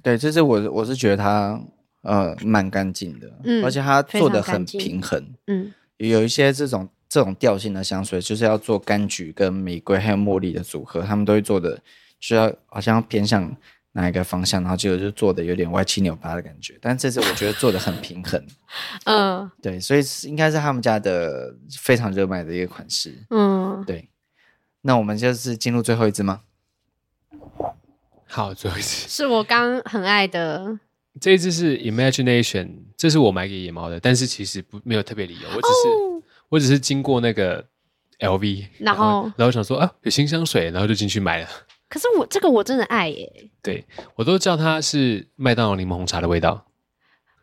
[SPEAKER 1] 对，这是我我是觉得它呃蛮干净的，嗯，而且它做的很平衡，嗯，有一些这种这种调性的香水，就是要做柑橘跟玫瑰还有茉莉的组合，他们都会做的，需要好像偏向哪一个方向，然后就就做的有点歪七扭八的感觉，但这次我觉得做的很平衡，嗯，对，所以应该是他们家的非常热卖的一个款式，嗯，对，那我们就是进入最后一支吗？
[SPEAKER 3] 好，最后一支。
[SPEAKER 2] 是我刚很爱的。
[SPEAKER 3] 这一支是 Imagination，这是我买给野猫的，但是其实不没有特别理由，我只是、哦、我只是经过那个 LV，然后然后，然后想说啊有新香水，然后就进去买了。
[SPEAKER 2] 可是我这个我真的爱耶，
[SPEAKER 3] 对我都叫它是麦当劳柠檬红茶的味道。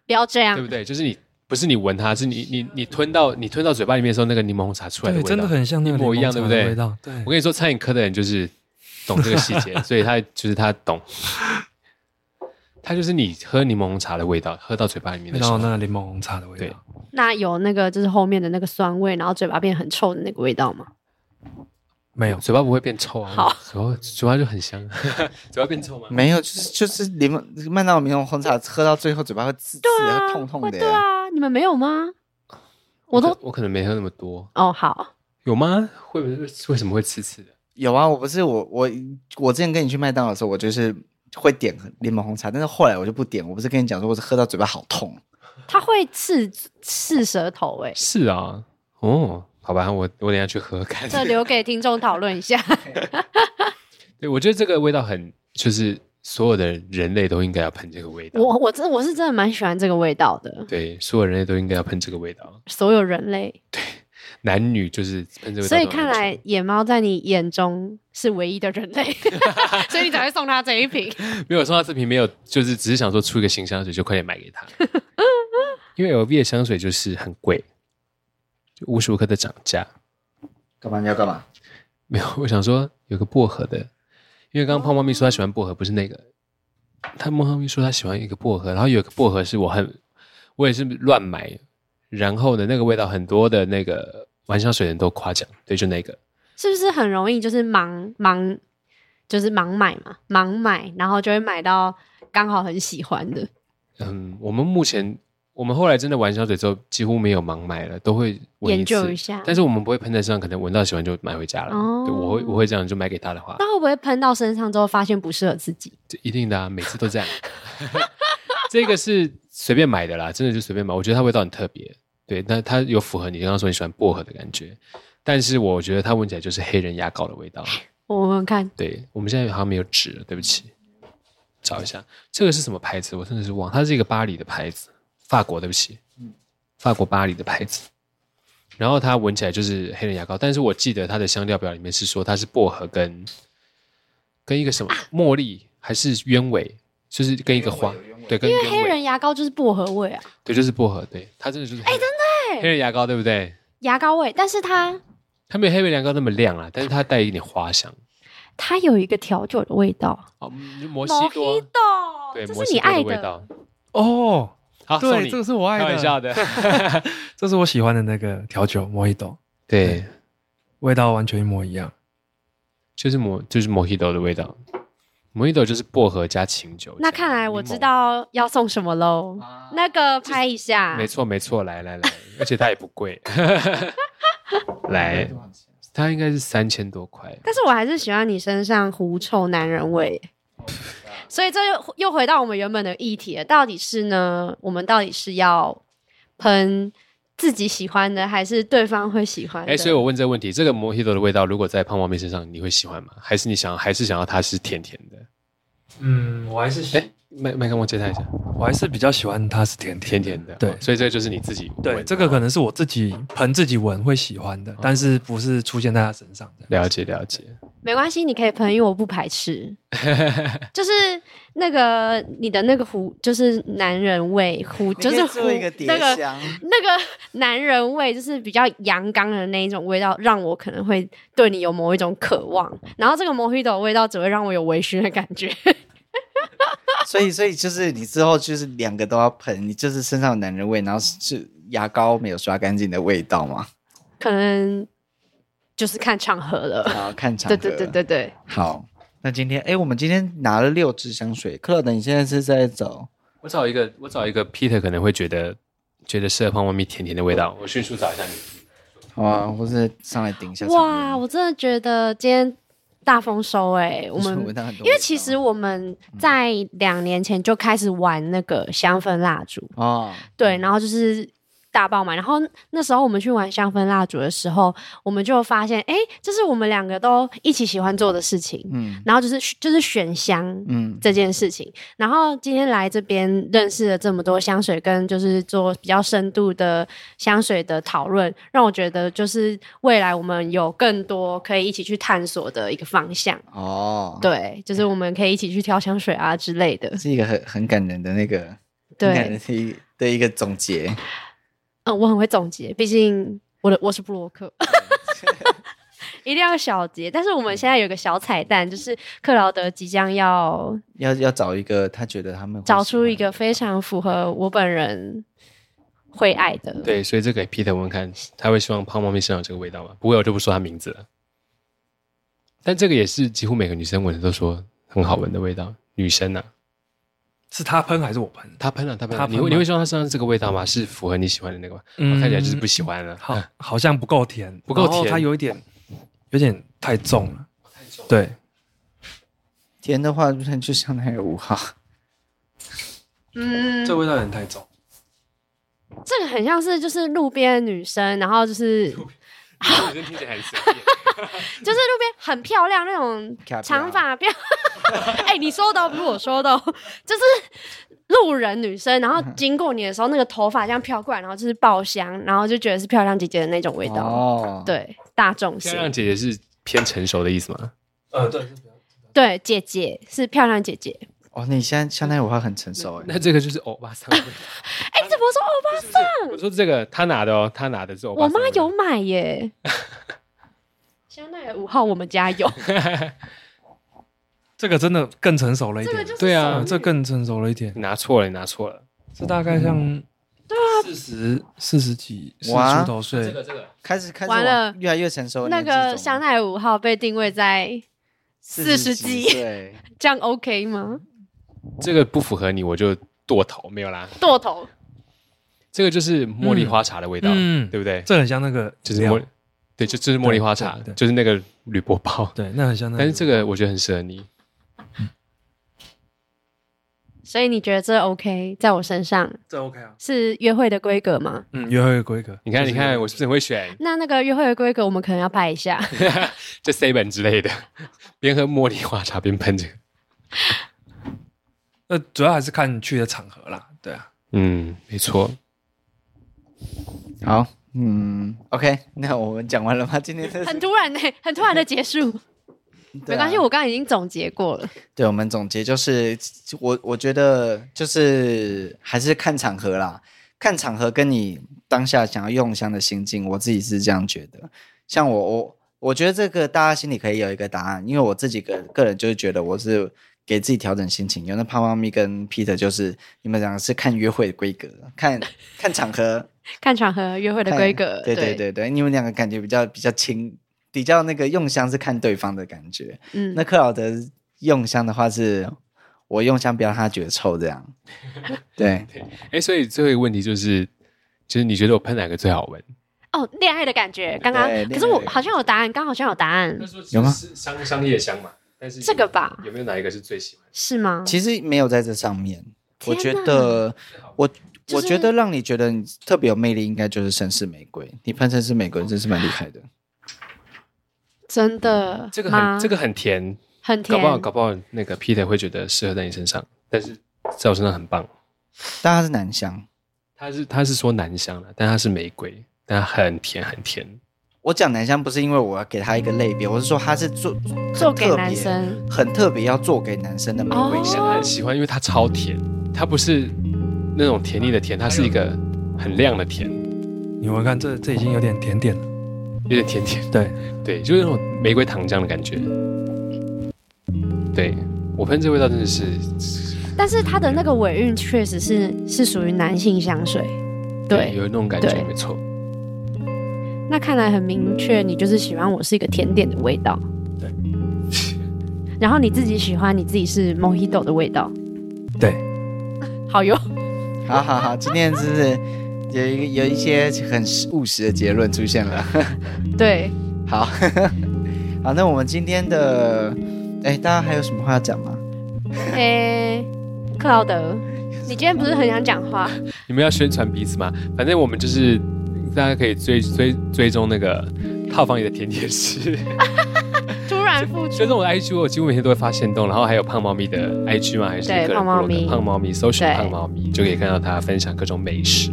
[SPEAKER 2] 不要这样，
[SPEAKER 3] 对不对？就是你不是你闻它，是你你你吞到你吞到嘴巴里面的时候，那个柠檬红茶出来的味道，
[SPEAKER 4] 真的很像那个
[SPEAKER 3] 一模一样，对不对？
[SPEAKER 4] 味道。对，
[SPEAKER 3] 我跟你说，餐饮科的人就是懂这个细节，所以他就是他懂。它就是你喝柠檬红茶的味道，喝到嘴巴里面的时候，
[SPEAKER 4] 那个柠檬红茶的味道。对，
[SPEAKER 2] 那有那个就是后面的那个酸味，然后嘴巴变很臭的那个味道吗？
[SPEAKER 4] 没有，
[SPEAKER 3] 嘴巴不会变臭啊。
[SPEAKER 2] 好，
[SPEAKER 3] 嘴巴嘴巴就很香。嘴巴变臭吗？
[SPEAKER 1] 没有，就是就是柠檬麦当劳柠檬红茶喝到最后嘴巴会刺刺的、痛痛的。
[SPEAKER 2] 对啊，你们没有吗？我都
[SPEAKER 3] 我可能没喝那么多。
[SPEAKER 2] 哦，好，
[SPEAKER 3] 有吗？会不会为什么会刺刺的？
[SPEAKER 1] 有啊，我不是我我我之前跟你去麦当劳的时候，我就是。会点柠檬红茶，但是后来我就不点。我不是跟你讲说，我是喝到嘴巴好痛，
[SPEAKER 2] 它会刺刺舌头哎。
[SPEAKER 3] 是啊，哦，好吧，我我等下去喝喝看。
[SPEAKER 2] 这留给听众讨论一下。
[SPEAKER 3] 对，我觉得这个味道很，就是所有的人类都应该要喷这个味道。
[SPEAKER 2] 我我真我是真的蛮喜欢这个味道的。
[SPEAKER 3] 对，所有人类都应该要喷这个味道。
[SPEAKER 2] 所有人类。
[SPEAKER 3] 对。男女就是喷这个味道，
[SPEAKER 2] 所以看来野猫在你眼中是唯一的人类，所以你才会送他这一瓶。
[SPEAKER 3] 没有送他这瓶，没有，就是只是想说出一个形象水，就快点买给他。因为 LV 的香水就是很贵，就无时无刻的涨价。
[SPEAKER 1] 干嘛？你要干嘛？
[SPEAKER 3] 没有，我想说有个薄荷的，因为刚刚胖猫咪说他喜欢薄荷，不是那个。他猫咪说他喜欢一个薄荷，然后有个薄荷是我很，我也是乱买。然后呢，那个味道很多的那个玩香水的人都夸奖，对，就那个，
[SPEAKER 2] 是不是很容易就是盲盲就是盲买嘛，盲买，然后就会买到刚好很喜欢的。
[SPEAKER 3] 嗯，我们目前我们后来真的玩香水之后，几乎没有盲买了，都会
[SPEAKER 2] 研究一下。
[SPEAKER 3] 但是我们不会喷在身上，可能闻到喜欢就买回家了。哦，对，我会我会这样，就买给他的话，
[SPEAKER 2] 那会不会喷到身上之后发现不适合自己？
[SPEAKER 3] 这一定的啊，每次都这样。这个是随便买的啦，真的就随便买。我觉得它味道很特别，对，但它有符合你刚刚说你喜欢薄荷的感觉。但是我觉得它闻起来就是黑人牙膏的味道。
[SPEAKER 2] 我闻闻看，
[SPEAKER 3] 对，我们现在好像没有纸了，对不起，找一下这个是什么牌子？我真的是忘，它是一个巴黎的牌子，法国，对不起，法国巴黎的牌子。然后它闻起来就是黑人牙膏，但是我记得它的香料表里面是说它是薄荷跟跟一个什么茉莉还是鸢尾。就是跟一个花，对，跟因
[SPEAKER 2] 为黑人牙膏就是薄荷味啊，
[SPEAKER 3] 对，就是薄荷，对，它真的就是，哎、
[SPEAKER 2] 欸，真的，
[SPEAKER 3] 黑人牙膏对不对？
[SPEAKER 2] 牙膏味，但是它
[SPEAKER 3] 它没有黑人牙膏那么亮啊，但是它带一点花香，
[SPEAKER 2] 它有一个调酒的味道，
[SPEAKER 3] 哦，摩西多，对，
[SPEAKER 2] 这是你爱的。
[SPEAKER 3] 味道。
[SPEAKER 4] 哦，
[SPEAKER 3] 好，
[SPEAKER 4] 对，这个是我爱的，
[SPEAKER 3] 开玩笑的，
[SPEAKER 4] 这是我喜欢的那个调酒，摩西多，
[SPEAKER 3] 对，
[SPEAKER 4] 味道完全一模一样，
[SPEAKER 3] 就是莫，就是摩西多的味道。莫吉豆就是薄荷加清酒。
[SPEAKER 2] 那看来我知道要送什么喽。啊、那个拍一下。
[SPEAKER 3] 没错没错，来来来，而且它也不贵。来，它应该是三千多块。
[SPEAKER 2] 但是我还是喜欢你身上狐臭男人味。所以这又又回到我们原本的议题了，到底是呢？我们到底是要喷自己喜欢的，还是对方会喜欢的？
[SPEAKER 3] 哎、欸，所以我问这个问题：这个摩希豆的味道，如果在胖胖妹身上，你会喜欢吗？还是你想，还是想要它是甜甜的？
[SPEAKER 4] 嗯，我还是喜。
[SPEAKER 3] 麦麦克风接他一下，
[SPEAKER 4] 我还是比较喜欢它是甜甜
[SPEAKER 3] 甜的。
[SPEAKER 4] 对，
[SPEAKER 3] 所以这个就是你自己闻。
[SPEAKER 4] 对，这个可能是我自己喷自己闻会喜欢的，但是不是出现在他身上的。
[SPEAKER 3] 了解了解，
[SPEAKER 2] 没关系，你可以喷，因为我不排斥。就是那个你的那个狐，就是男人味狐，就是狐那个那个男人味，就是比较阳刚的那一种味道，让我可能会对你有某一种渴望。然后这个摩希朵味道只会让我有微醺的感觉。
[SPEAKER 1] 所以，所以就是你之后就是两个都要喷，你就是身上有男人味，然后是牙膏没有刷干净的味道吗？
[SPEAKER 2] 可能就是看场合了。
[SPEAKER 1] 啊，看场合。
[SPEAKER 2] 对对对对对。
[SPEAKER 1] 好，那今天，哎，我们今天拿了六支香水。克劳德，你现在是在找？
[SPEAKER 3] 我找一个，我找一个，Peter 可能会觉得觉得适合放外面甜甜的味道。我迅速找一下你。
[SPEAKER 1] 好啊，或是上来顶一下。
[SPEAKER 2] 哇，我真的觉得今天。大丰收哎、欸，我们因为其实我们在两年前就开始玩那个香氛蜡烛。哦，对，然后就是。大爆满，然后那时候我们去玩香氛蜡烛的时候，我们就发现，哎，这是我们两个都一起喜欢做的事情。嗯，然后就是就是选香，嗯，这件事情。然后今天来这边认识了这么多香水，跟就是做比较深度的香水的讨论，让我觉得就是未来我们有更多可以一起去探索的一个方向。哦，对，就是我们可以一起去挑香水啊之类的，
[SPEAKER 1] 是一个很很感人的那个。
[SPEAKER 2] 对
[SPEAKER 1] 的一的一个总结。
[SPEAKER 2] 嗯，我很会总结，毕竟我的我是布洛克。一定要小结，但是我们现在有个小彩蛋，就是克劳德即将要
[SPEAKER 1] 要要找一个他觉得他们
[SPEAKER 2] 找出一个非常符合我本人会爱的。
[SPEAKER 3] 对，所以这个给 Peter 闻看，他会希望胖猫咪身上有这个味道吗？不会，我就不说他名字了。但这个也是几乎每个女生闻的都说很好闻的味道。女生呢、啊？
[SPEAKER 4] 是他喷还是我喷？
[SPEAKER 3] 他喷了，他喷。
[SPEAKER 4] 他喷
[SPEAKER 3] 你会你会希望他身上这个味道吗？是符合你喜欢的那个吗？嗯，看起来就是不喜欢了。
[SPEAKER 4] 好，好像不够甜，
[SPEAKER 3] 不够甜，
[SPEAKER 4] 它有一点。有点太重了，太重了。对，
[SPEAKER 1] 甜的话就像那个五号。
[SPEAKER 2] 嗯，
[SPEAKER 4] 这味道有点太重。
[SPEAKER 2] 这个很像是就是路边女生，然后就是，路
[SPEAKER 3] 边女生听起来很随便。
[SPEAKER 2] 就是路边很漂亮那种长发漂。哎、欸，你说的不是我说的，哦就是路人女生，然后经过你的时候，那个头发这样飘过来，然后就是爆香，然后就觉得是漂亮姐姐的那种味道。哦，对。大众型，
[SPEAKER 3] 漂亮姐姐是偏成熟的意思吗？
[SPEAKER 4] 呃，对，
[SPEAKER 2] 对，姐姐是漂亮姐姐。
[SPEAKER 1] 哦，你现在相当于我很成熟哎，
[SPEAKER 3] 那这个就是欧巴桑。哎、
[SPEAKER 2] 么说欧巴桑？
[SPEAKER 3] 我说这个他拿的哦，他拿的是欧巴桑。
[SPEAKER 2] 我妈有买耶。香奈儿五号我们家有。
[SPEAKER 4] 这个真的更成熟了一点。
[SPEAKER 3] 对啊，
[SPEAKER 4] 这更成熟了一点。
[SPEAKER 3] 你拿错了，你拿错了。
[SPEAKER 4] 这大概像。嗯
[SPEAKER 2] 对啊，
[SPEAKER 4] 四十四十几，哇，出头岁，
[SPEAKER 3] 这个这个
[SPEAKER 1] 开始开始
[SPEAKER 2] 完了，
[SPEAKER 1] 越来越成熟。
[SPEAKER 2] 那个香奈儿五号被定位在四十几，
[SPEAKER 1] 对，
[SPEAKER 2] 这样 OK 吗？
[SPEAKER 3] 这个不符合你，我就剁头，没有啦，
[SPEAKER 2] 剁头。
[SPEAKER 3] 这个就是茉莉花茶的味道，嗯，对不对？
[SPEAKER 4] 这很像那个，
[SPEAKER 3] 就是茉，对，就就是茉莉花茶，就是那个铝箔包，
[SPEAKER 4] 对，那很像那个。
[SPEAKER 3] 但是这个我觉得很适合你。
[SPEAKER 2] 所以你觉得这 OK，在我身上
[SPEAKER 4] 这 OK 啊？
[SPEAKER 2] 是约会的规格吗？
[SPEAKER 4] 嗯，约会的规格。
[SPEAKER 3] 你看，你看，我是不是很会选？
[SPEAKER 2] 那那个约会的规格，我们可能要拍一下，
[SPEAKER 3] 就 seven 之类的，边喝茉莉花茶边喷这个。
[SPEAKER 4] 那主要还是看去的场合啦，对啊。
[SPEAKER 3] 嗯，没错。
[SPEAKER 1] 好，嗯，OK，那我们讲完了吗？今天
[SPEAKER 2] 很突然呢，很突然的结束。没关系，我刚刚已经总结过了。
[SPEAKER 1] 对，我们总结就是，我我觉得就是还是看场合啦，看场合跟你当下想要用香的心境，我自己是这样觉得。像我我我觉得这个大家心里可以有一个答案，因为我自己个个人就是觉得我是给自己调整心情。有那胖猫咪跟 Peter 就是你们两个是看约会的规格，看 看场合，
[SPEAKER 2] 看场合约会的规格。
[SPEAKER 1] 对对对对，你们两个感觉比较比较轻。比较那个用香是看对方的感觉，嗯，那克劳德用香的话是，我用香不要让他觉得臭，这样，对，
[SPEAKER 3] 对，哎、欸，所以最后一个问题就是，就是你觉得我喷哪个最好闻？
[SPEAKER 2] 哦，恋爱的感觉，刚刚，可是我好像有答案，刚好像有答案，
[SPEAKER 3] 有吗？商商业香嘛，但是
[SPEAKER 2] 这个吧，
[SPEAKER 3] 有没有哪一个是最喜欢？
[SPEAKER 2] 是吗？
[SPEAKER 1] 其实没有在这上面，我觉得我、就是、我觉得让你觉得你特别有魅力，应该就是绅士玫瑰，你喷绅士玫瑰真是蛮厉害的。
[SPEAKER 2] 真的，
[SPEAKER 3] 这个很这个很甜，
[SPEAKER 2] 很甜，
[SPEAKER 3] 搞不好搞不好那个 Peter 会觉得适合在你身上，但是在我身上很棒。
[SPEAKER 1] 但它是男香，
[SPEAKER 3] 他是他是说男香的，但它是玫瑰，但它很甜很甜。
[SPEAKER 1] 我讲男香不是因为我要给他一个类别，我是说他是做
[SPEAKER 2] 做给男生，
[SPEAKER 1] 很特别要做给男生的玫瑰香，
[SPEAKER 3] 很喜欢，因为它超甜，它不是那种甜腻的甜，它是一个很亮的甜。
[SPEAKER 4] 你们看，这这已经有点甜点了。
[SPEAKER 3] 有点甜甜，
[SPEAKER 4] 对
[SPEAKER 3] 对，就是那种玫瑰糖浆的感觉。对，我喷这味道真的是，
[SPEAKER 2] 但是它的那个尾韵确实是是属于男性香水，对，
[SPEAKER 3] 对有那种感觉，没错。
[SPEAKER 2] 那看来很明确，你就是喜欢我是一个甜点的味道，
[SPEAKER 4] 对。
[SPEAKER 2] 然后你自己喜欢你自己是 Mojito 的味道，
[SPEAKER 4] 对。
[SPEAKER 2] 好哟，
[SPEAKER 1] 好好好，今天是？有一个有一些很务实的结论出现了，
[SPEAKER 2] 对，
[SPEAKER 1] 好，好，那我们今天的，哎，大家还有什么话要讲吗？
[SPEAKER 2] 哎，克劳德，你今天不是很想讲话？
[SPEAKER 3] 你们要宣传彼此吗？反正我们就是大家可以追追追踪那个套房里的甜点师，
[SPEAKER 2] 突然复出，
[SPEAKER 3] 追踪我的 IG，我几乎每天都会发现动，然后还有胖猫咪的 IG 吗？还是
[SPEAKER 2] 对胖猫咪，
[SPEAKER 3] 胖猫咪搜寻胖猫咪就可以看到他分享各种美食。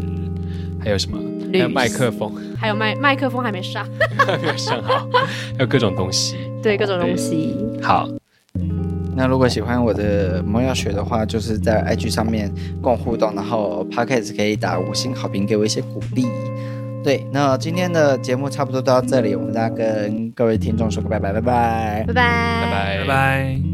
[SPEAKER 3] 还有什么？还有麦克风，
[SPEAKER 2] 还有麦麦克风还没上，
[SPEAKER 3] 还没有上好，还有各种东西，
[SPEAKER 2] 对，各种东西。
[SPEAKER 3] 好，
[SPEAKER 1] 那如果喜欢我的魔药学的话，就是在 IG 上面跟我互动，然后 Podcast 可以打五星好评给我一些鼓励。对，那今天的节目差不多到这里，我们大家跟各位听众说个拜拜，拜拜，
[SPEAKER 2] 拜拜，
[SPEAKER 3] 拜拜，
[SPEAKER 4] 拜拜。